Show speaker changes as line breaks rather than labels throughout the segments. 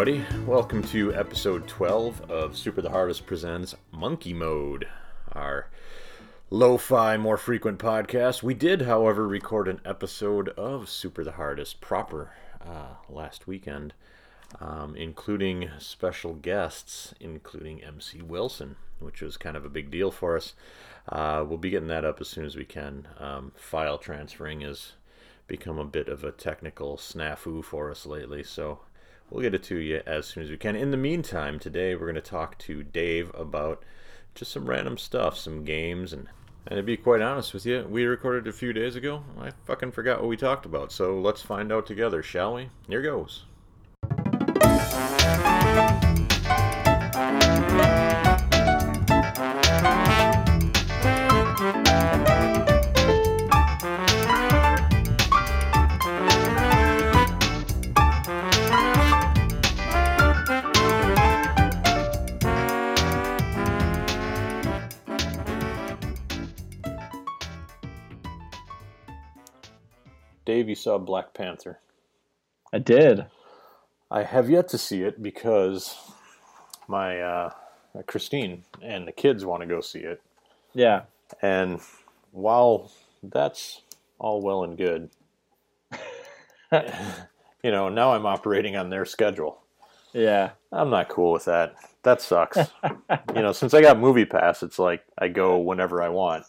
everybody. Welcome to episode 12 of Super the Harvest Presents Monkey Mode, our lo fi, more frequent podcast. We did, however, record an episode of Super the Hardest proper uh, last weekend, um, including special guests, including MC Wilson, which was kind of a big deal for us. Uh, we'll be getting that up as soon as we can. Um, file transferring has become a bit of a technical snafu for us lately, so we'll get it to you as soon as we can. In the meantime, today we're going to talk to Dave about just some random stuff, some games, and and to be quite honest with you, we recorded a few days ago. I fucking forgot what we talked about, so let's find out together, shall we? Here goes. You saw Black Panther.
I did.
I have yet to see it because my uh, Christine and the kids want to go see it.
Yeah.
And while that's all well and good, you know, now I'm operating on their schedule.
Yeah.
I'm not cool with that. That sucks. you know, since I got Movie Pass, it's like I go whenever I want.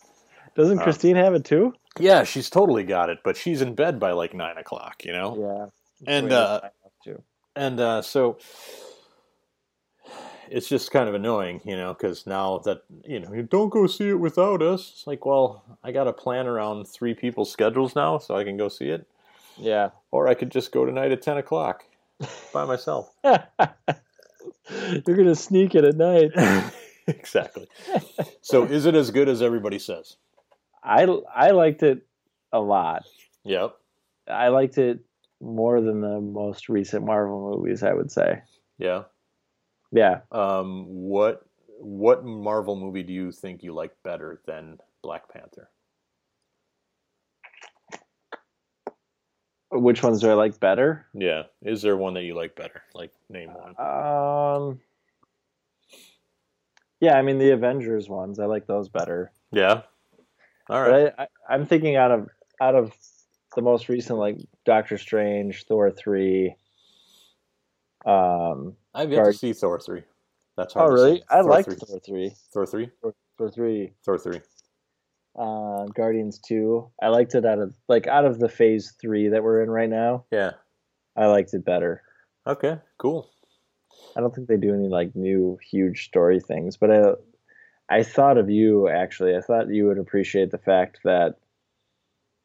Doesn't
Uh,
Christine have it too?
Yeah, she's totally got it, but she's in bed by like nine o'clock. You know.
Yeah.
And, uh,
I have to.
and uh, so it's just kind of annoying, you know, because now that you know, you don't go see it without us. It's like, well, I got to plan around three people's schedules now, so I can go see it,
Yeah.
or I could just go tonight at ten o'clock by myself.
You're gonna sneak it at night.
exactly. So, is it as good as everybody says?
I I liked it a lot.
Yep.
I liked it more than the most recent Marvel movies. I would say.
Yeah.
Yeah.
Um, what what Marvel movie do you think you like better than Black Panther?
Which ones do I like better?
Yeah. Is there one that you like better? Like, name one.
Um. Yeah, I mean the Avengers ones. I like those better.
Yeah. All right.
But I, I'm thinking out of out of the most recent, like Doctor Strange, Thor three. Um.
I've yet to see Thor three. That's
Oh,
hard. to
really? I
Thor
like
three.
Thor three.
Thor three.
Thor three.
Thor three.
Uh, Guardians two. I liked it out of like out of the Phase three that we're in right now.
Yeah.
I liked it better.
Okay. Cool.
I don't think they do any like new huge story things, but I I thought of you actually. I thought you would appreciate the fact that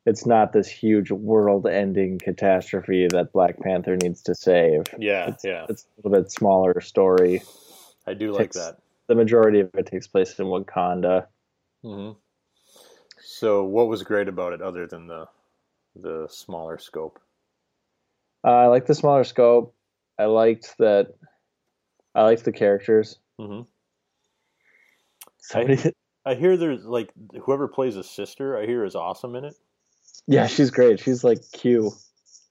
it's not this huge world-ending catastrophe that Black Panther needs to save.
Yeah.
It's,
yeah.
it's a little bit smaller story.
I do like
takes-
that.
The majority of it takes place in Wakanda.
hmm So, what was great about it, other than the the smaller scope?
Uh, I like the smaller scope. I liked that. I liked the characters.
hmm
Somebody,
I hear there's like whoever plays a sister. I hear is awesome in it.
yeah, she's great. She's like Q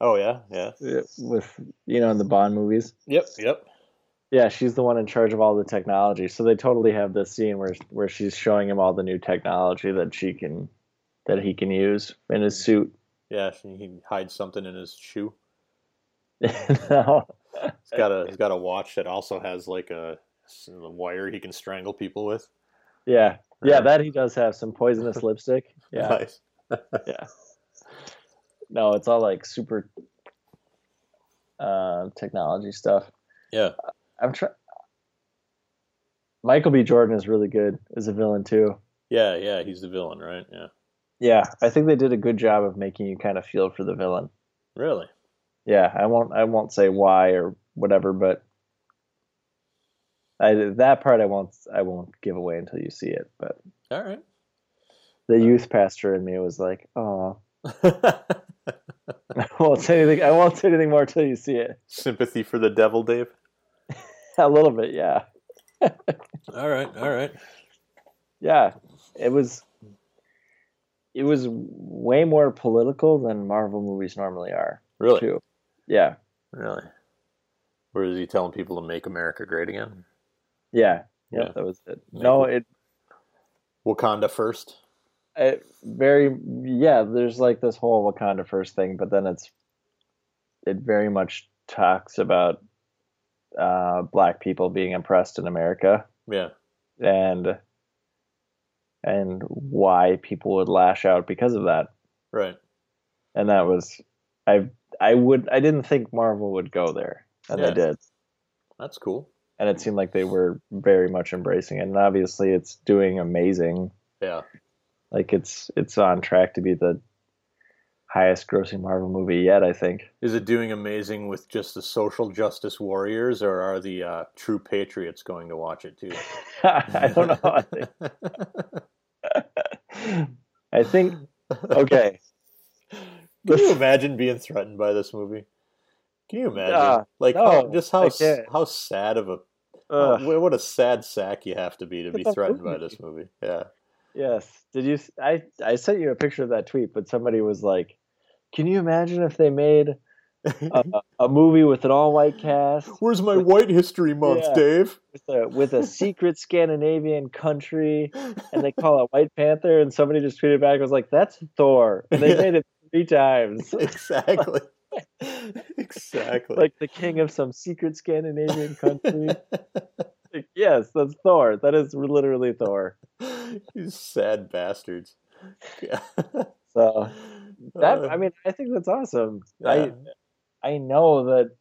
Oh yeah. Yeah.
with you know in the Bond movies.
Yep. Yep.
Yeah, she's the one in charge of all the technology. So they totally have this scene where where she's showing him all the new technology that she can that he can use in his mm-hmm. suit.
Yeah. He hides something in his shoe.
no.
He's got a he's got a watch that also has like a wire he can strangle people with.
Yeah. Yeah, that he does have some poisonous lipstick. Yeah.
Nice.
Yeah. No, it's all like super uh, technology stuff.
Yeah.
I'm trying. Michael B. Jordan is really good as a villain too.
Yeah. Yeah. He's the villain, right? Yeah.
Yeah, I think they did a good job of making you kind of feel for the villain.
Really.
Yeah, I won't. I won't say why or whatever, but I, that part I won't. I won't give away until you see it. But
All right.
the youth pastor in me was like, "Oh, I won't say anything. I won't say anything more until you see it."
Sympathy for the devil, Dave.
A little bit, yeah,
All right. All right.
yeah. It was. It was way more political than Marvel movies normally are.
Really.
Too. Yeah.
Really. Where is he telling people to make America great again?
Yeah, yeah,
Yeah.
that was it.
Make
No,
it-
it,
Wakanda first.
it very yeah. There's like this whole Wakanda first thing, but then it's it very much talks about uh, black people being oppressed in America
Yeah.
and and why people would lash out because of that.
Right.
And that was I I would I didn't think Marvel would go there, and
Yeah.
they did.
That's cool.
And it seemed like they were very much embracing it. And obviously, it's doing amazing.
Yeah.
Like it's it's on track to be the highest grossing Marvel movie yet. I think.
Is it doing amazing with just the social justice warriors, or are the uh, true patriots going to watch it too?
I don't know. I think, I think okay.
Can you imagine being threatened by this movie? Can you imagine?
Uh,
like
no,
how, just how
I
s-
can't.
how sad of a how- what a sad sack you have to be to be threatened by this movie. Yeah.
yes. Did you? I I sent you a picture of that tweet, but somebody was like, "Can you imagine if they made a, a movie with an all white cast?"
Where's my White History Month,
Yeah.
Dave?
with a, with a secret Scandinavian country, and they call it White Panther, and somebody just tweeted back was like, "That's Thor," and they
Yeah.
made it three times,
exactly. Exactly.
like the king of some secret Scandinavian country. Like, yes, that's Thor. That is literally Thor.
you sad bastards. Yeah.
So that
Uh,
I mean, I think that's awesome.
yeah.
I I know that,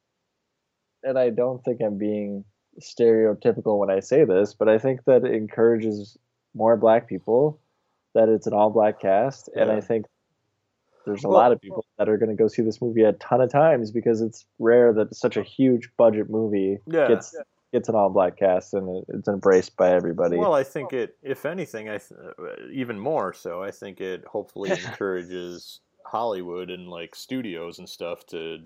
and I don't think I'm being stereotypical when I say this, but I think that it encourages more black people that it's an all black cast, and I think there's a
Well-
lot of people that are going to go see this movie a ton of times because it's rare that such a huge budget movie
Yeah.
gets gets an all black cast and it's embraced by everybody.
Well, I think it, if anything, I th- uh, even more so. I think it hopefully encourages Hollywood and like studios and stuff to,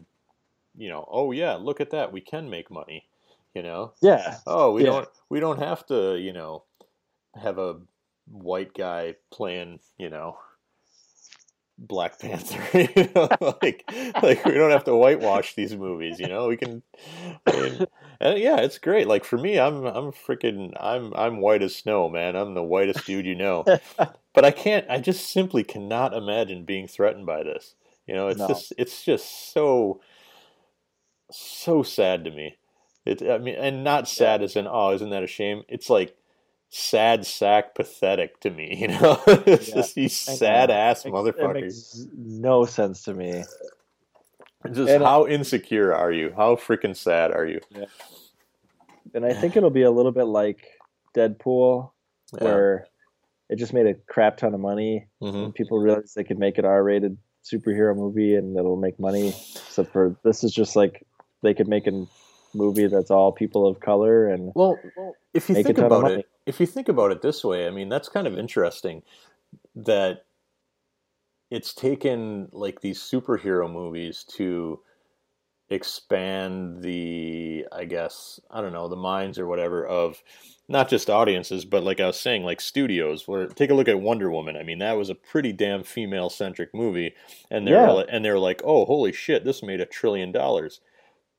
you know, oh yeah, look at that, we can make money. You know,
yeah,
oh we
Yeah.
don't we don't have to, you know, have a white guy playing, you know, Black Panther. you know, like like we don't have to whitewash these movies. You know, we can. I mean, and yeah, it's great. Like for me, I'm I'm freaking I'm I'm white as snow, man. I'm the whitest dude you know. but I can't. I just simply cannot imagine being threatened by this. You know, it's
No.
just it's just so so sad to me. It I mean, and not sad as in oh, isn't that a shame? It's like sad sack pathetic to me. You know, it's
Yeah.
just these sad ass
It-
motherfuckers.
No sense to me.
Just
And-
how insecure are you? How freaking sad are you?
And I think it'll be a little bit like Deadpool,
Yeah.
where it just made a crap ton of money
Mhm.
and people realized they could make an R-rated superhero movie and it'll make money. Except for this is just like they could make a movie that's all people of color and
Well, if you think about it, if you think about it this way, I mean, that's kind of interesting that it's taken like these superhero movies to expand the, I guess, I don't know, the minds or whatever of not just audiences, but like I was saying, like studios. Where take a look at Wonder Woman. I mean, that was a pretty damn female centric movie, and they
Yeah.
and they were like, oh, holy shit, this made a trillion dollars.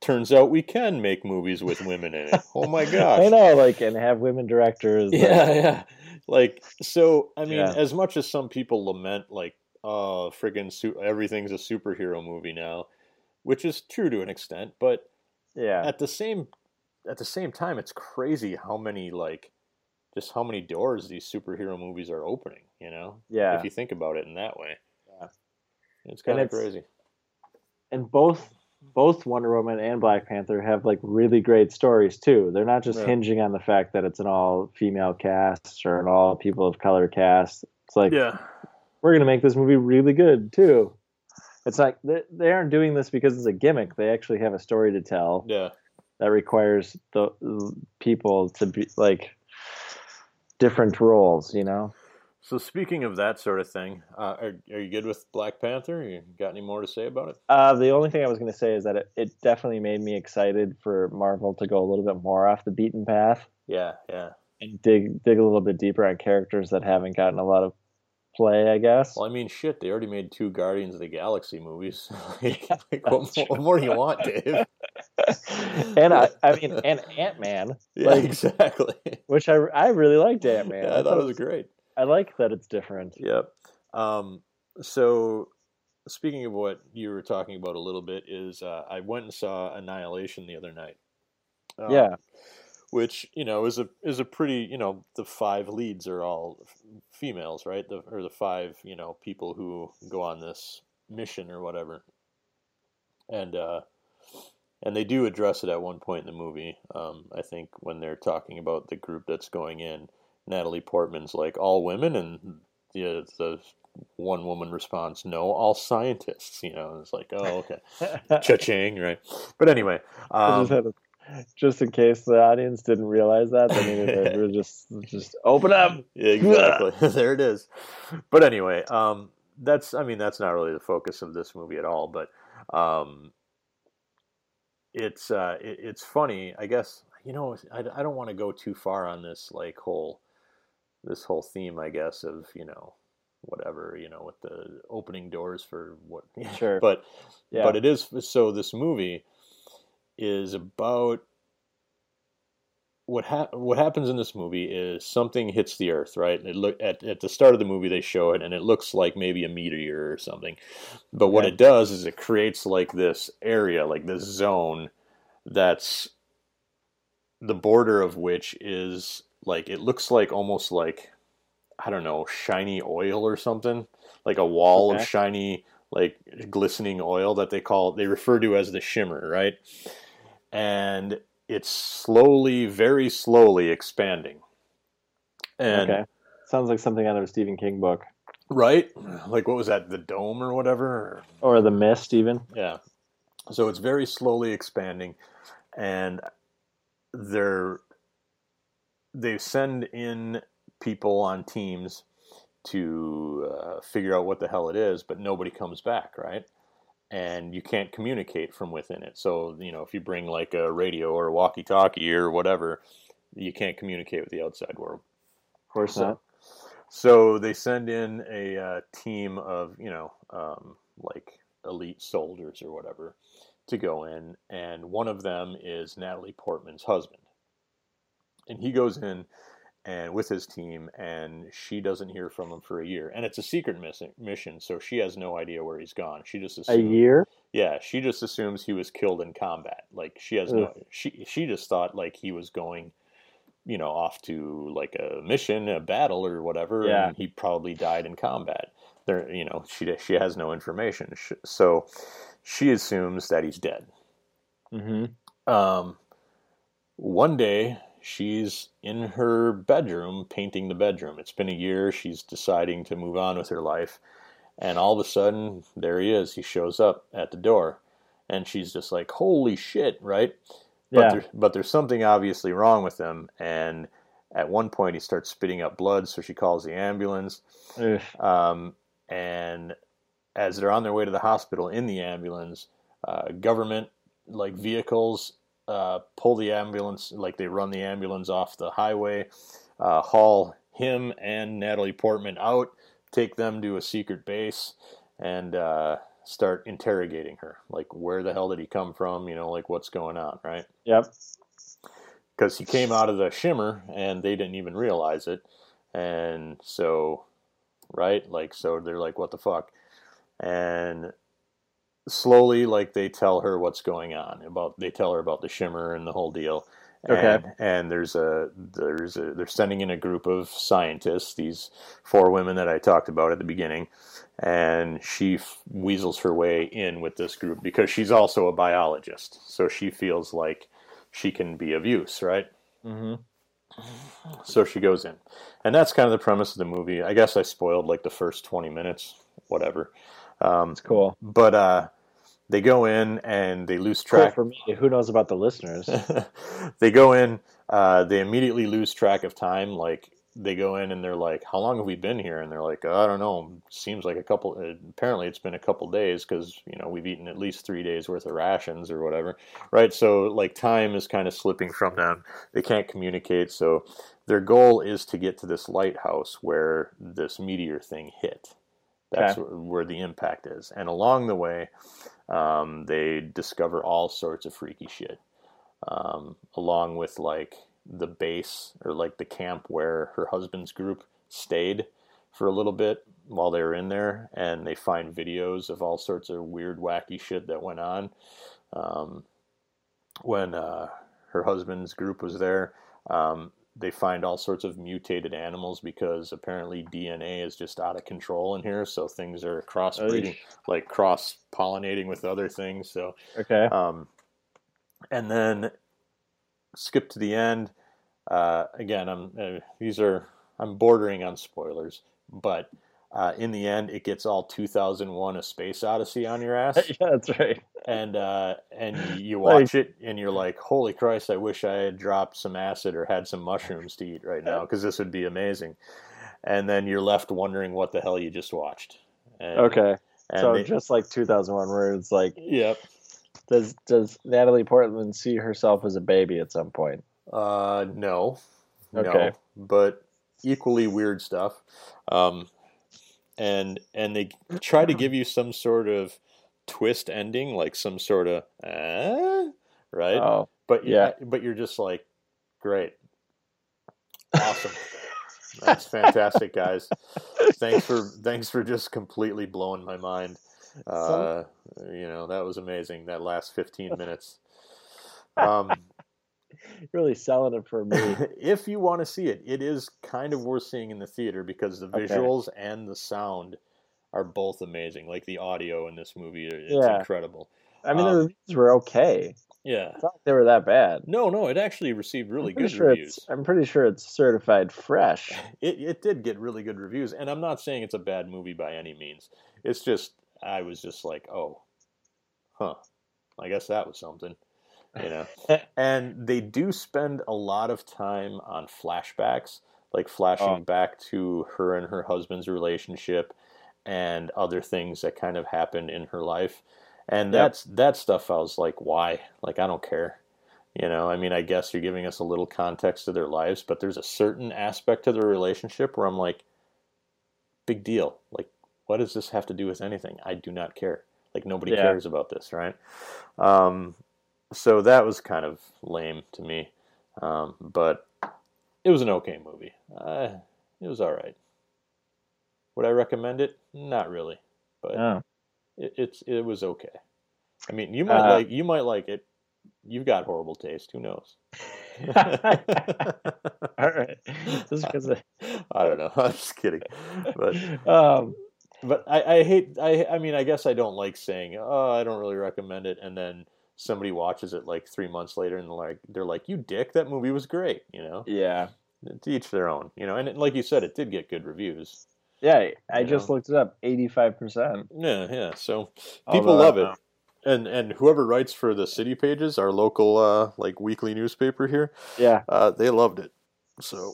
Turns out we can make movies with women in it. Oh my gosh!
I know, like, and have women directors. like-
Yeah, yeah. Like so, I mean,
Yeah.
as much as some people lament, like, oh, friggin' su- everything's a superhero movie now, which is true to an extent, but
yeah,
at the same at the same time, it's crazy how many like just how many doors these superhero movies are opening. You know,
yeah.
if you think about it in that way,
Yeah.
it's kind of
it's-
crazy.
and both both Wonder Woman and Black Panther have like really great stories too. They're not just
Yeah.
hinging on the fact that it's an all female cast or an all people of color cast. It's like
Yeah,
we're gonna make this movie really good too. It's like they, they aren't doing this because it's a gimmick. They actually have a story to tell
yeah.
that requires the people to be like different roles. You know?
So speaking of that sort of thing, uh, are, are you good with Black Panther? You got any more to say about it?
Uh, the only thing I was gonna say is that it, it definitely made me excited for Marvel to go a little bit more off the beaten path.
Yeah, yeah.
and dig dig a little bit deeper on characters that haven't gotten a lot of play, I guess.
Well, I mean, shit, they already made two Guardians of the Galaxy movies. like, like, what, more, what more do you want, Dave?
and I, I mean, and Ant Man.
Yeah,
like,
exactly.
Which I, I really liked Ant Man.
Yeah, I thought it was great.
I like that it's different.
Yep. Um, so, speaking of what you were talking about a little bit, is uh, I went and saw Annihilation the other night. Um,
yeah.
Which you know is a is a pretty you know the five leads are all females right the or the five you know people who go on this mission or whatever, and uh, and they do address it at one point in the movie. Um, I think when they're talking about the group that's going in, Natalie Portman's like all women, and the the one woman responds, "No, all scientists." You know, and it's like, oh, okay, cha-ching, right? But anyway, um,
just, just, in case the audience didn't realize that, they needed to just just open up.
Yeah, exactly. there it is. But anyway, um, that's I mean that's not really the focus of this movie at all, but. Um, it's uh, it, it's funny, I guess. You know, I, I don't want to go too far on this like whole this whole theme, I guess, of you know whatever you know with the opening doors for what.
Sure.
but yeah. but it is so. This movie is about what ha- what happens in this movie is something hits the earth, right? It look at at the start of the movie they show it, and it looks like maybe a meteor or something. But what yeah. it does is it creates like this area, like this zone, that's the border of which is like it looks like almost like I don't know, shiny oil or something, like a wall okay. of shiny, like glistening oil that they call they refer to as the shimmer, right? And it's slowly, very slowly expanding. And okay.
Sounds like something out of a Stephen King book.
Right? Like what was that, the dome or whatever?
Or the mist even?
Yeah. So it's very slowly expanding and they're they send in people on teams to uh, figure out what the hell it is, but nobody comes back, right? and you can't communicate from within it. So, you know, if you bring like a radio or a walkie talkie or whatever, you can't communicate with the outside world.
Of course so, not.
So they send in a uh, team of, you know, um, like elite soldiers or whatever to go in, and one of them is Natalie Portman's husband. And he goes in and with his team, and she doesn't hear from him for a year. And it's a secret mission, so she has no idea where he's gone. She just assumes,
a year.
Yeah, she just assumes he was killed in combat. Like she has Ugh. no. She she just thought like he was going, you know, off to like a mission, a battle or whatever, yeah. and he probably died in combat. There, you know, she she has no information, so she assumes that he's dead.
Mm-hmm.
Um, one day she's in her bedroom painting the bedroom. It's been a year. She's deciding to move on with her life. And all of a sudden, there he is. He shows up at the door. And she's just like, holy shit, right? But, yeah. there, but there's something obviously wrong with him. And at one point, he starts spitting up blood. So she calls the ambulance. Um, and as they're on their way to the hospital in the ambulance, uh, government like vehicles uh, pull the ambulance, like they run the ambulance off the highway, uh, haul him and Natalie Portman out, take them to a secret base, and uh, start interrogating her. Like, where the hell did he come from? You know, like what's going on, right?
Yep.
Because he came out of the shimmer and they didn't even realize it. And so, right? Like, so they're like, what the fuck? And slowly like they tell her what's going on about they tell her about the shimmer and the whole deal.
Okay.
And, and there's a there's a they're sending in a group of scientists these four women that i talked about at the beginning and she f- weasels her way in with this group because she's also a biologist. So she feels like she can be of use right?
Mm-hmm.
so she goes in. And that's kind of the premise of the movie. I guess i spoiled like the first 20 minutes whatever. Um,
it's cool.
but uh they go in and they lose track.
Cool for me, who knows about the listeners?
they go in, uh, they immediately lose track of time. Like they go in and they're like, "How long have we been here?" And they're like, "I don't know. Seems like a couple. Uh, apparently, it's been a couple days because you know we've eaten at least three days worth of rations or whatever, right? So like time is kind of slipping from them. They can't communicate. So their goal is to get to this lighthouse where this meteor thing hit. That's okay. where the impact is. And along the way, Um, they discover all sorts of freaky shit, um, along with like the base or like the camp where her husband's group stayed for a little bit while they were in there, and they find videos of all sorts of weird, wacky shit that went on. Um, when uh, her husband's group was there, um, they find all sorts of mutated animals because apparently DNA is just out of control in here. So things are crossbreeding, like cross pollinating with other things. So
Okay.
um, and then skip to the end. Uh, again, I'm uh, these are I'm bordering on spoilers, but uh, in the end, it gets all 2001: A Space Odyssey on your ass,
yeah, that's right.
And uh, and you
Like-
watch it, and you're like, "Holy Christ! I wish I had dropped some acid or had some mushrooms to eat right now because this would be amazing." And then you're left wondering what the hell you just watched. And,
Okay.
and
so
they-
just like 2001, where it's like,
yep.
does does Natalie Portman see herself as a baby at some point?
Uh, no,
Okay.
no, but equally weird stuff. Um, and and they try to give you some sort of twist ending, like some sort of uh, right.
Oh,
but
yeah.
yeah, but you're just like, great, awesome. That's fantastic, guys. Thanks for thanks for just completely blowing my mind. Uh, you know that was amazing. That last 15 minutes. Um,
really selling it for me.
if you want to see it, it is kind of worth seeing in the theater because the
Okay.
visuals and the sound are both amazing. Like the audio in this movie, it's
Yeah.
incredible.
I mean,
Um,
the reviews were okay.
Yeah.
Not like they were that bad.
No, no, it actually received really good
sure
reviews.
I'm pretty sure it's certified fresh.
It it did get really good reviews, and I'm not saying it's a bad movie by any means. It's just I was just like, oh, huh. I guess that was something, you know. and they do spend a lot of time on flashbacks, like flashing
Oh.
back to her and her husband's relationship and other things that kind of happened in her life. And
Yep.
that's that stuff I was like, why? Like I don't care. You know, I mean, I guess you're giving us a little context to their lives, but there's a certain aspect to their relationship where I'm like, big deal. Like, what does this have to do with anything? I do not care. Like, nobody
Yeah.
cares about this, right? Um, so that was kind of lame to me. Um, but it was an okay movie. Uh, it was all right. Would I recommend it? Not really, but
Oh.
it, it's it was okay. I mean, you might
Uh,
like you might like it. You've got horrible taste. Who knows?
All right. Just because
I don't know. I'm just kidding. But
um,
but I, I hate I I mean I guess I don't like saying oh I don't really recommend it and then somebody watches it like three months later and like they're like you dick that movie was great you know
yeah.
to each their own you know and it, like you said it did get good reviews
Yeah, I just
know?
looked it up. Eighty-five percent.
yeah yeah so people love it and and whoever writes for the city pages our local uh like weekly newspaper here
Yeah.
uh they loved it so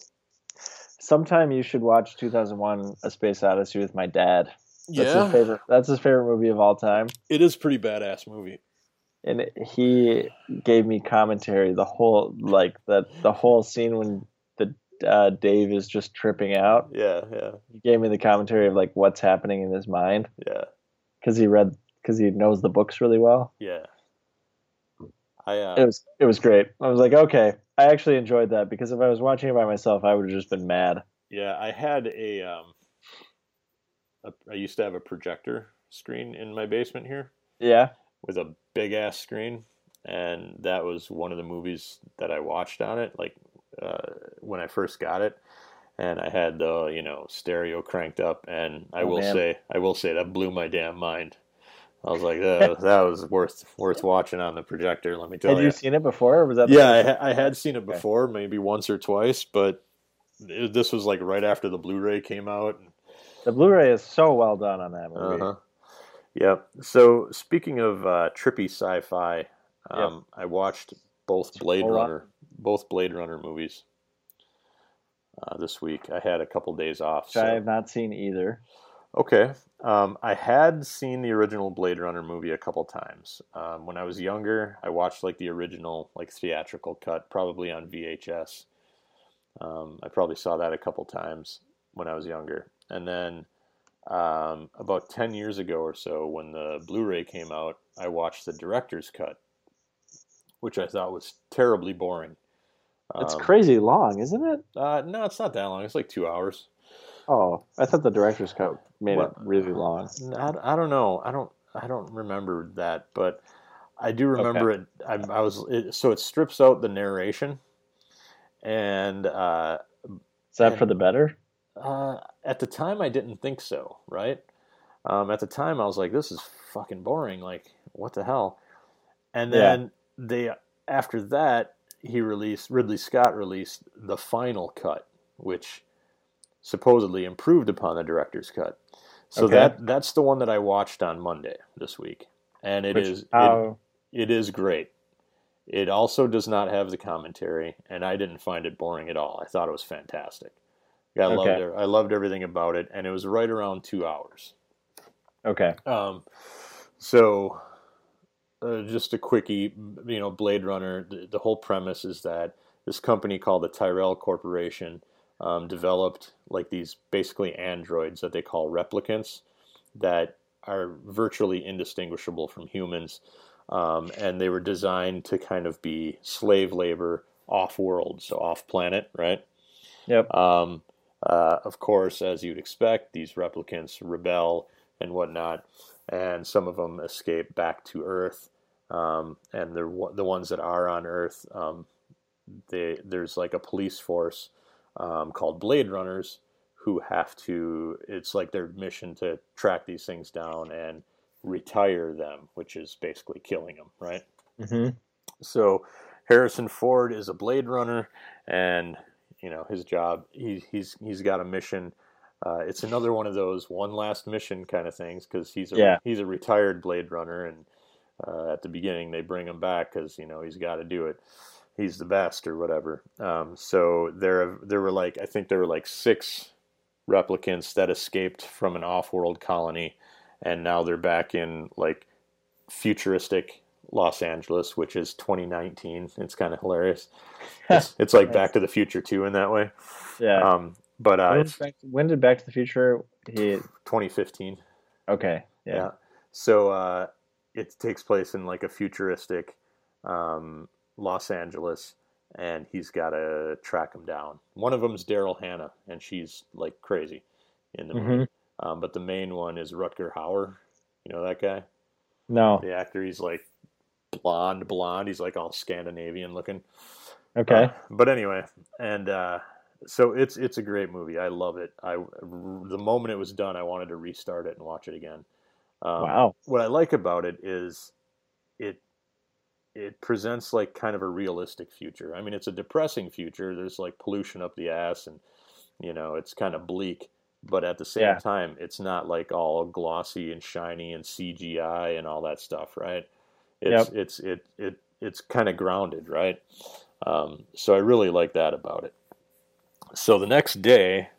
Sometime you should watch 2001: A Space Odyssey with my dad. That's
yeah
his favorite. That's his favorite movie of all time.
it is pretty badass movie
and he gave me commentary the whole like the the whole scene when the uh, Dave is just tripping out.
yeah yeah
He gave me the commentary of like what's happening in his mind
yeah
because he read because he knows the books really well.
yeah I uh,
It was it was great. I was like, okay, I actually enjoyed that because if I was watching it by myself, I would have just been mad.
Yeah, I had a, um, a. I used to have a projector screen in my basement here
Yeah,
with a big ass screen, and that was one of the movies that I watched on it. Like uh, when I first got it, and I had the you know stereo cranked up, and I
Oh,
will
man.
say, I will say that blew my damn mind. I was like, that, that was worth worth watching on the projector. Let me tell
had you Had
you.
seen it before? Or was that
Yeah, I, I had seen it
Okay.
before, maybe once or twice, but it, this was like right after the Blu-ray came out.
the Blu-ray is so well done on that movie.
Uh-huh. Yep. So speaking of uh, trippy sci-fi, um, I watched both Blade. Runner, both Blade Runner movies uh, this week. I had a couple days off.
Which I have not seen either.
Okay. Um, I had seen the original Blade Runner movie a couple times. Um, when I was younger, I watched like the original, like theatrical cut, probably on VHS. Um, I probably saw that a couple times when I was younger, and then um, about 10 years ago or so, when the Blu ray came out, I watched the director's cut, which I thought was terribly boring.
It's
Um,
crazy long, isn't it?
Uh, no, it's not that long. It's like two hours.
Oh, I thought the director's cut made
Well,
it really long.
I, I don't know. I don't. I don't remember that, but I do remember it. I, I was it, so it strips out the narration, and uh,
Is that
and-
for the better?
uh, at the time I didn't think so. Right? Um, at the time I was like, "This is fucking boring. Like, what the hell?" And
Yeah.
then they after that he released Ridley Scott released the final cut, which supposedly improved upon the director's cut. So
Okay.
that that's the one that I watched on Monday this week, and it
which,
is it, it is great. It also does not have the commentary, and I didn't find it boring at all. I thought it was fantastic. I loved
Okay.
it. I loved everything about it, and it was right around two hours.
okay.
Um, so, uh, just a quickie, you know, Blade Runner. The, the whole premise is that this company called the Tyrell Corporation um, developed like these basically androids that they call replicants that are virtually indistinguishable from humans, um, and they were designed to kind of be slave labor off-world, so off-planet, right?
Yep.
Um, uh, of course, as you'd expect, these replicants rebel and whatnot, and some of them escape back to Earth. Um, and they're the ones that are on Earth. Um, they, there's like a police force um, called Blade Runners who have to. It's like their mission to track these things down and retire them, which is basically killing them, right?
hmm
So Harrison Ford is a Blade Runner, and you know his job. He, he's he's got a mission. Uh, it's another one of those one last mission kind of things because he's a
Yeah.
he's a retired Blade Runner, and uh, at the beginning they bring him back because you know he's got to do it. He's the best or whatever. Um, so there there were like I think there were like six replicants that escaped from an off-world colony, and now they're back in like futuristic Los Angeles, which is 2019. It's kind of hilarious. It's, it's like Back to the Future too in that way.
Yeah.
Um, but uh,
when, back, when did Back to the Future? He
2015.
okay.
Yeah.
Yeah.
So uh, it takes place in like a futuristic um, Los Angeles, and he's got to track him down. One of them's Daryl Hannah, and she's like crazy in the movie. Um, but the main one is Rutger Hauer. You know that guy?
No.
The actor. He's like blonde, blonde. He's like all Scandinavian looking.
Okay.
Uh, but anyway, and uh, so it's it's a great movie. I love it. I the moment it was done, I wanted to restart it and watch it again. Um,
wow.
What I like about it is it it presents like kind of a realistic future. I mean, it's a depressing future. There's like pollution up the ass, and you know, it's kind of bleak. But at the same
Yeah.
time, it's not like all glossy and shiny and CGI and all that stuff, right? It's it's it it it's kind of grounded, right? Um, so I really like that about it. So the next day,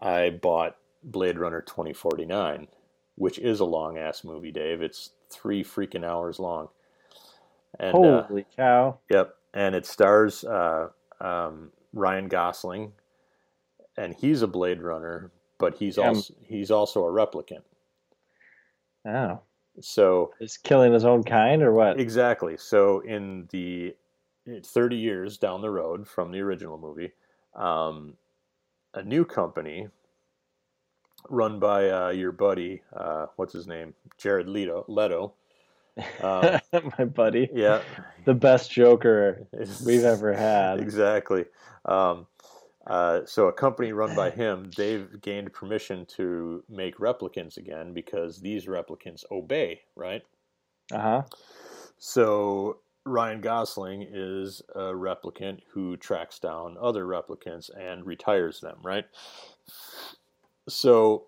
I bought Blade Runner 2049, which is a long ass movie, Dave. It's three freaking hours long. And uh,
Holy cow.
Yep, and it stars uh, um, Ryan Gosling, and he's a Blade Runner, but he's
Yeah.
also he's also a replicant.
Oh.
So
He's killing his own kind or what?
exactly. So in the thirty years down the road from the original movie, um, a new company run by uh, your buddy, uh, what's his name, Jared Leto, Leto. Um,
My buddy.
yeah,
The best Joker we've ever had.
exactly. Um, uh, so a company run by him, they've gained permission to make replicants again because these replicants obey, right?
Uh huh.
So Ryan Gosling is a replicant who tracks down other replicants and retires them, right? So,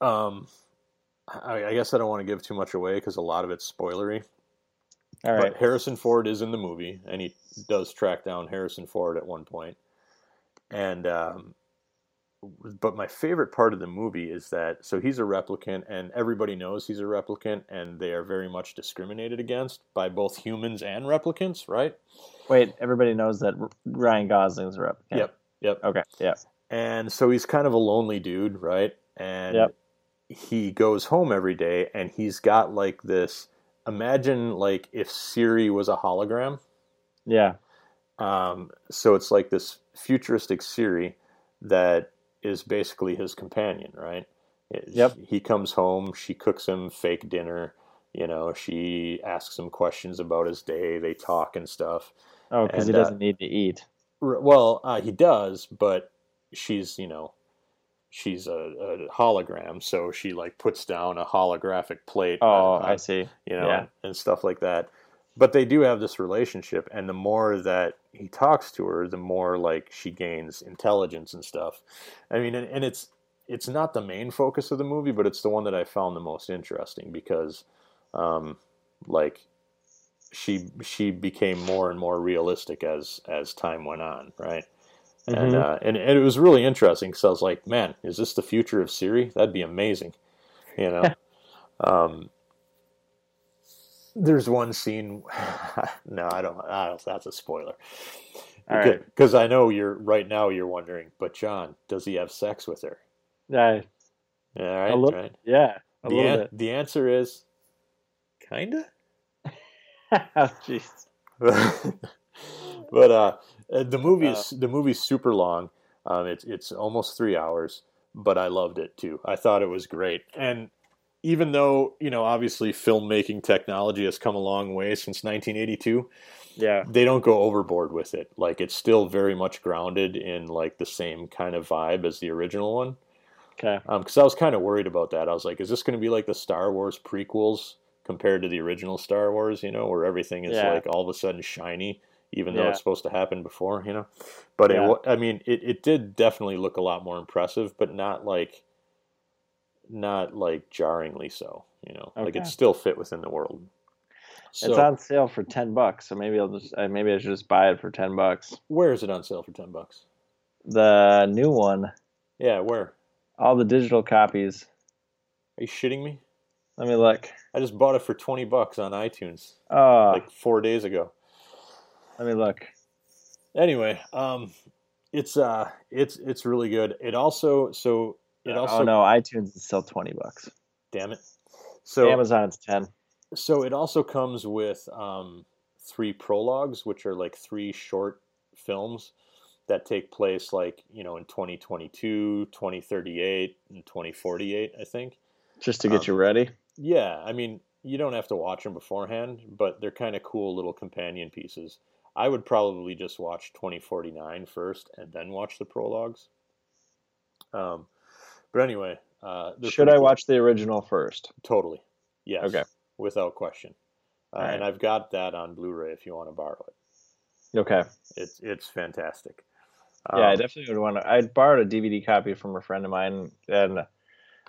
um, I, I guess I don't want to give too much away because a lot of it's spoilery.
All right.
But Harrison Ford is in the movie, and he does track down Harrison Ford at one point. And um, but my favorite part of the movie is that so he's a replicant, and everybody knows he's a replicant, and they are very much discriminated against by both humans and replicants, right?
Wait, everybody knows that Ryan Gosling's a replicant.
Yep, yep.
Okay. Yeah.
And so he's kind of a lonely dude, right? and
Yep.
he goes home every day, and he's got like this. Imagine like if Siri was a hologram.
Yeah.
Um, so it's like this futuristic Siri that is basically his companion, right?
Yep.
He comes home, she cooks him fake dinner. You know, she asks him questions about his day. They talk and stuff.
Oh, because he
uh,
doesn't need to eat.
Well, uh, he does, but she's you know, she's a, a hologram, so she like puts down a holographic plate.
Oh,
on-
I see.
you know,
Yeah.
and, and stuff like that. But they do have this relationship, and the more that he talks to her, the more like she gains intelligence and stuff. I mean, and, and it's it's not the main focus of the movie, but it's the one that I found the most interesting because, um, like, she she became more and more realistic as as time went on, right? And,
Mhm.
uh, and and it was really interesting because I was like, man, is this the future of Siri? That'd be amazing, you know. um, there's one scene. no, I don't. I don't. That's a spoiler.
All right.
Because I know you're right now. You're wondering, but John, does he have sex with her?
Yeah.
All right,
little-
right.
Yeah.
The, an- the answer is, kinda.
oh, jeez.
but uh, uh, the movie is the movie's super long. Um, it's it's almost three hours, but I loved it too. I thought it was great, and even though you know obviously filmmaking technology has come a long way since 1982,
Yeah.
they don't go overboard with it. Like it's still very much grounded in like the same kind of vibe as the original one.
Okay.
Because I was kind of worried about that. I was like, is this going to be like the Star Wars prequels compared to the original Star Wars? You know, where everything is
Yeah.
like all of a sudden shiny, even though it's supposed to happen before. You know, but it,
Yeah.
wa- I mean, it, it did definitely look a lot more impressive, but not like not like jarringly so. You know, like it still fit within the world. So
it's on sale for ten bucks, so maybe I'll just uh, maybe I should just buy it for ten bucks.
where is it on sale for ten bucks?
The new one,
Yeah, where?
all the digital copies.
Are you shitting me?
Let me look.
I just bought it for twenty bucks on iTunes
Oh,
like four days ago.
Let me look.
anyway um it's uh it's it's really good it also so it also
oh no, iTunes is still twenty bucks.
damn it so
Amazon it's ten.
so it also comes with um three prologues which are like three short films that take place like you know in 2022 2038 and 2048 i think
Just to get
Um,
you ready.
yeah i mean you don't have to watch them beforehand but they're kind of cool little companion pieces i would probably just watch 2049 first and then watch the prologues um, but anyway uh,
Should I
cool.
watch the original first?
totally yes
Okay.
without question uh,
Alright.
and i've got that on blu-ray if you want to borrow it
Okay.
it's it's fantastic
Yeah, I
Um,
definitely would want to. I borrowed a DVD copy from a friend of mine, and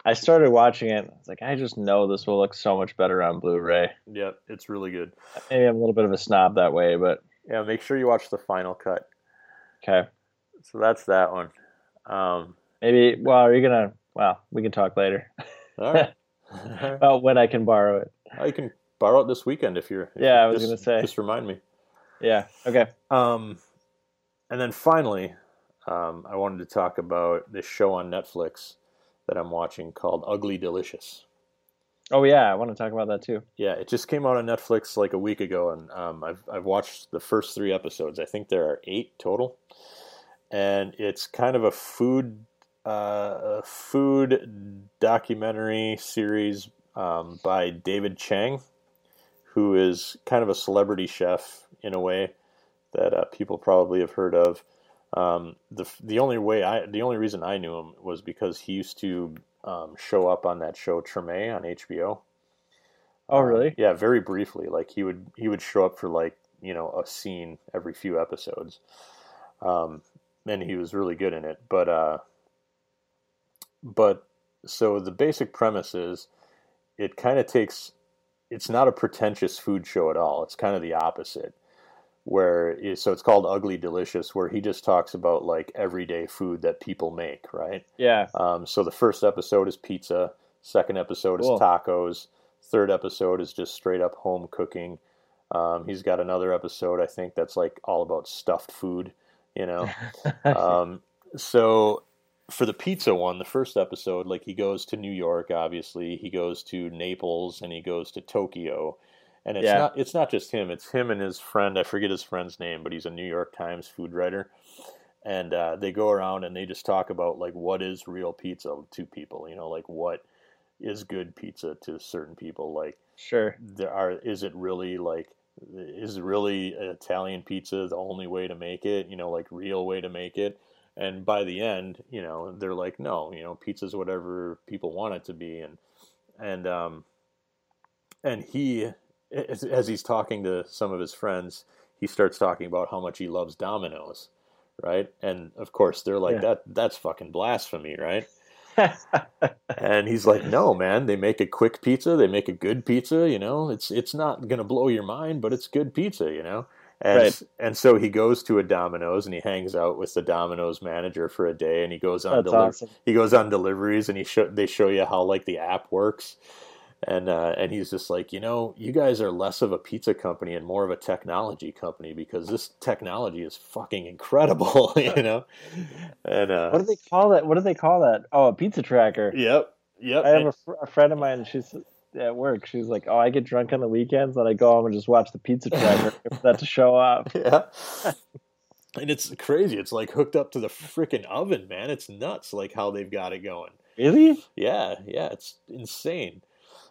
I started watching it. I was like, I just know this will look so much better on Blu-ray.
yeah it's really good
Maybe I'm a little bit of a snob that way, but
yeah make sure you watch the final cut
okay.
so that's that one um,
Maybe. Well, are you gonna? Well, we can talk later
all right
about when I can borrow it.
I can borrow it this weekend if you're. if
Yeah, I was
just-
gonna say.
Just remind me.
Yeah. Okay.
Um, and then finally, um, I wanted to talk about this show on Netflix that I'm watching called Ugly Delicious.
Oh yeah, I want to talk about that too.
Yeah, it just came out on Netflix like a week ago, and um, I've I've watched the first three episodes. I think there are eight total, and it's kind of a food uh, a food documentary series um, by David Chang, who is kind of a celebrity chef in a way that uh, people probably have heard of. Um, the the only way I the only reason I knew him was because he used to um, show up on that show Treme on HBO.
Oh
Um,
really?
yeah, very briefly. Like he would he would show up for like you know a scene every few episodes, um, and he was really good in it. But uh, but so the basic premise is it kind of takes it's not a pretentious food show at all. It's kind of the opposite. Where so it's called Ugly Delicious, where he just talks about like everyday food that people make, right?
Yeah.
Um, so the first episode is pizza. Second episode
Cool.
is tacos. Third episode is just straight up home cooking. Um, he's got another episode I think that's like all about stuffed food. You know, um, so for the pizza one, the first episode, like he goes to New York, obviously, he goes to Naples, and he goes to Tokyo, and it's
Yeah.
not it's not just him; it's him and his friend. I forget his friend's name, but he's a New York Times food writer, and uh, they go around and they just talk about like what is real pizza to people, you know, like what is good pizza to certain people, like
Sure.
there are is it really like is really Italian pizza the only way to make it? You know, like real way to make it. And by the end, you know, they're like, no, you know, pizza's whatever people want it to be, and and um, and he, as, as he's talking to some of his friends, he starts talking about how much he loves Domino's, right? And of course, they're like,
Yeah.
that that's fucking blasphemy, right? And he's like, "No, man. They make a quick pizza. They make a good pizza. You know, it's it's not gonna blow your mind, but it's good pizza. You know." And
Right.
and so he goes to a Domino's and he hangs out with the Domino's manager for a day, and he goes on deli-
awesome.
he goes on deliveries and he show they show you how like the app works. And uh, and he's just like, you know, you guys are less of a pizza company and more of a technology company because this technology is fucking incredible, you know. And uh,
What do they call that? What do they call that? Oh, a pizza tracker.
yep, yep.
I have
and-
a, fr- a friend of mine. She's at work. She's like, "Oh, I get drunk on the weekends, and I go home and just watch the pizza tracker for that to show up."
Yeah. and it's crazy. It's like hooked up to the freaking oven, man. It's nuts, like how they've got it going.
Really?
Yeah, yeah, it's insane.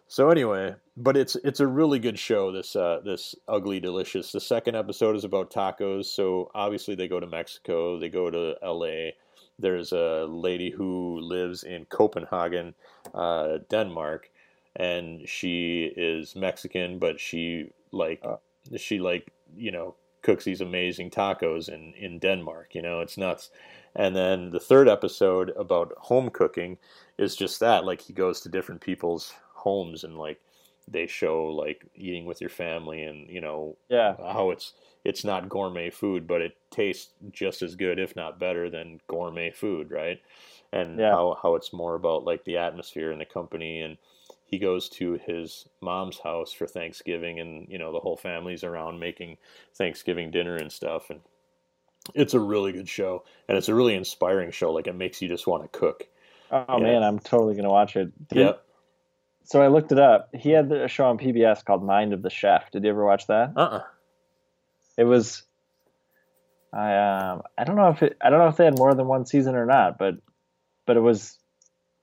So anyway, but it's it's a really good show. This uh, this ugly delicious. The second episode is about tacos. So obviously they go to Mexico. They go to L.A. There's a lady who lives in Copenhagen, uh, Denmark, and she is Mexican, but she like
Oh.
she like you know cooks these amazing tacos in in Denmark. You know, it's nuts. And then the third episode about home cooking is just that. Like he goes to different people's homes and like they show like eating with your family and you know
Yeah.
how it's it's not gourmet food, but it tastes just as good, if not better, than gourmet food, right? And
Yeah.
how how it's more about like the atmosphere and the company and he goes to his mom's house for Thanksgiving and you know the whole family's around making Thanksgiving dinner and stuff and it's a really good show and it's a really inspiring show like it makes you just want to cook.
Oh
Yeah.
man, I'm totally gonna watch it. Did-
Yep.
So I looked it up. He had a show on PBS called Mind of the Chef. Did you ever watch that?
Uh-uh.
It was. I um I don't know if it I don't know if they had more than one season or not, but but it was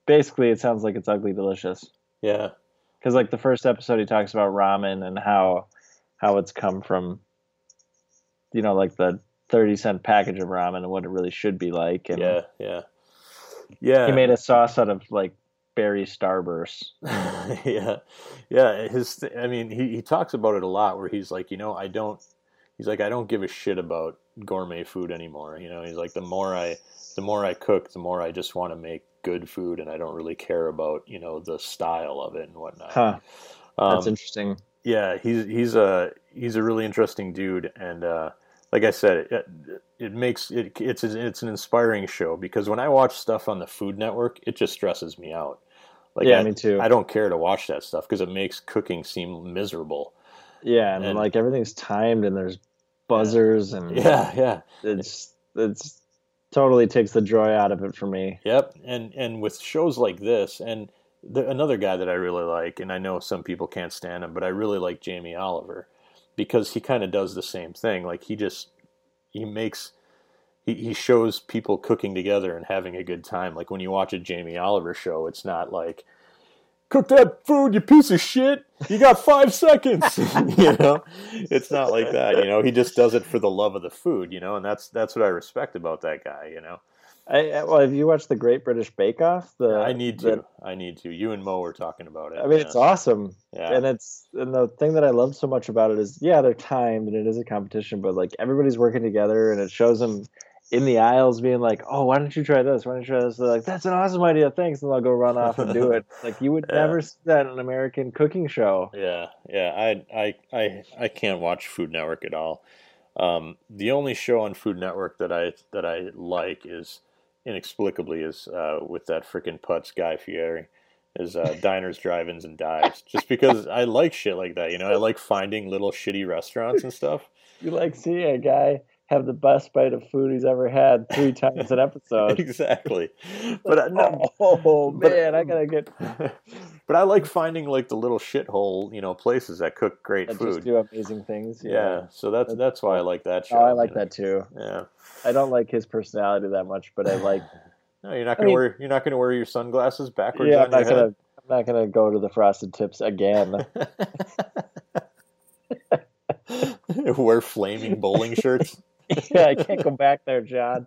basically it sounds like it's ugly delicious
Yeah.
because like the first episode he talks about ramen and how how it's come from you know like the 30 cent package of ramen and what it really should be like and
Yeah, yeah. Yeah.
he made a sauce out of like berry starburst
yeah, yeah. His, I mean, he, he talks about it a lot. Where he's like, you know, I don't. He's like, I don't give a shit about gourmet food anymore. You know, he's like, the more I, the more I cook, the more I just want to make good food, and I don't really care about you know the style of it and whatnot.
huh that's
Um,
interesting
yeah, he's he's a he's a really interesting dude, and uh, like I said, it, it makes it it's it's an inspiring show because when I watch stuff on the Food Network, it just stresses me out. Like
yeah
I,
me too
I don't care to watch that stuff because it makes cooking seem miserable.
yeah and,
and-
like everything's timed and there's buzzers and
Yeah, yeah,
it's it's totally takes the joy out of it for me
yep. And and with shows like this, and the, another guy that I really like, and I know some people can't stand him, but I really like Jamie Oliver because he kind of does the same thing. Like he just he makes he, he shows people cooking together and having a good time. Like when you watch a Jamie Oliver show, it's not like cook that food, you piece of shit. You got five seconds. you know, it's not like that. You know, he just does it for the love of the food. You know, and that's that's what I respect about that guy. You know,
I, well, have you watched the Great British Bake Off? The
I need to.
the-
I need to. You and Mo were talking about it.
I mean,
yeah.
it's awesome,
Yeah.
and it's and the thing that I love so much about it is, yeah, they're timed and it is a competition, but like everybody's working together, and it shows them in the aisles being like, "Oh, why don't you try this? Why don't you try this?" They're like, "That's an awesome idea, thanks," and they'll go run off and do it. Like you would
Yeah.
never see that in an American cooking show.
Yeah, yeah. I, I, I, I can't watch Food Network at all. Um, the only show on Food Network that I that I like is inexplicably is uh, with that freaking putz Guy Fieri is uh, diners, drive-ins, and dives. Just because I like shit like that, you know. I like finding little shitty restaurants and stuff.
You like see a guy have the best bite of food he's ever had three times an episode.
exactly. But I, no,
oh
but-
man, I um, gotta get
but I like finding like the little shithole, you know, places that cook great
that
food.
just do amazing things.
yeah. so that's
That's
that's why I like that show.
Oh, I like
you know.
that too.
Yeah.
I don't like his personality that much, but I like.
No, you're not gonna
mean-
wear you're not gonna wear your sunglasses backwards
yeah,
on
I'm not gonna.
head.
I'm not gonna go to the frosted tips again.
wear flaming bowling shirts.
Yeah, I can't go back there, John.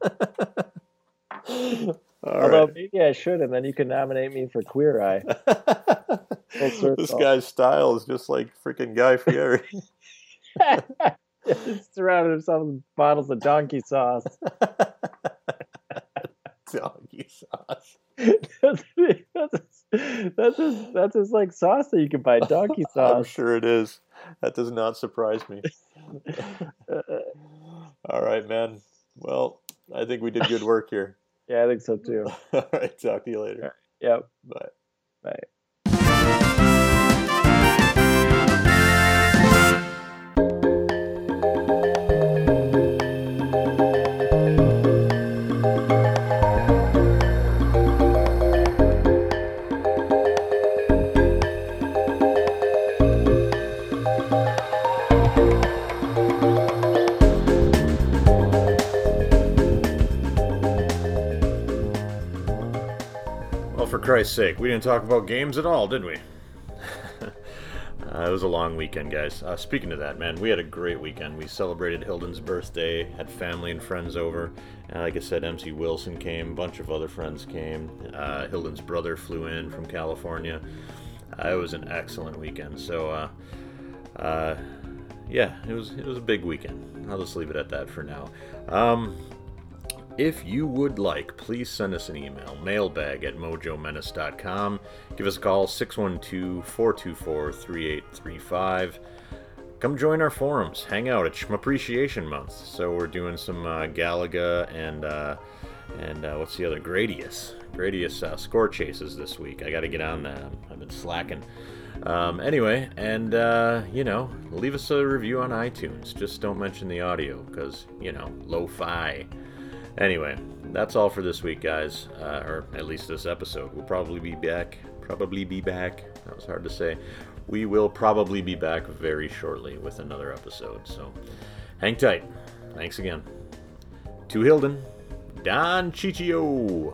All
Although
right.
maybe I should, and then you can nominate me for Queer Eye.
this guy's style is just like freaking Guy Fieri.
He's surrounded himself with bottles of donkey sauce.
Donkey sauce.
that's, that's. That's his like sauce that you can buy. Donkey sauce.
I'm sure it is. That does not surprise me.
Uh,
All right, man. Well, I think we did good work here.
yeah, I think so too.
All right, talk to you later.
Yep.
Bye.
Bye.
Christ's sake, we didn't talk about games at all, did we? uh, it was a long weekend, guys. Uh, speaking of that, man, we had a great weekend. We celebrated Hilden's birthday, had family and friends over. And like I said, MC Wilson came, a bunch of other friends came. Uh, Hilden's brother flew in from California. Uh, it was an excellent weekend. So, uh, yeah, it was it was a big weekend. I'll just leave it at that for now. Um, if you would like, please send us an email, mailbag at mojomenace.com. Give us a call, 612 424 3835. Come join our forums, hang out. It's Appreciation Month, so we're doing some uh, Galaga and uh, and uh, what's the other? Gradius. Gradius uh, score chases this week. I got to get on that. I've been slacking. Um, anyway, and uh, you know, leave us a review on iTunes. Just don't mention the audio, because you know, lo-fi. Anyway, that's all for this week, guys. Uh, or at least this episode. We'll probably be back. Probably be back. That was hard to say. We will probably be back very shortly with another episode. So hang tight. Thanks again. To Hilden, Don Chichio.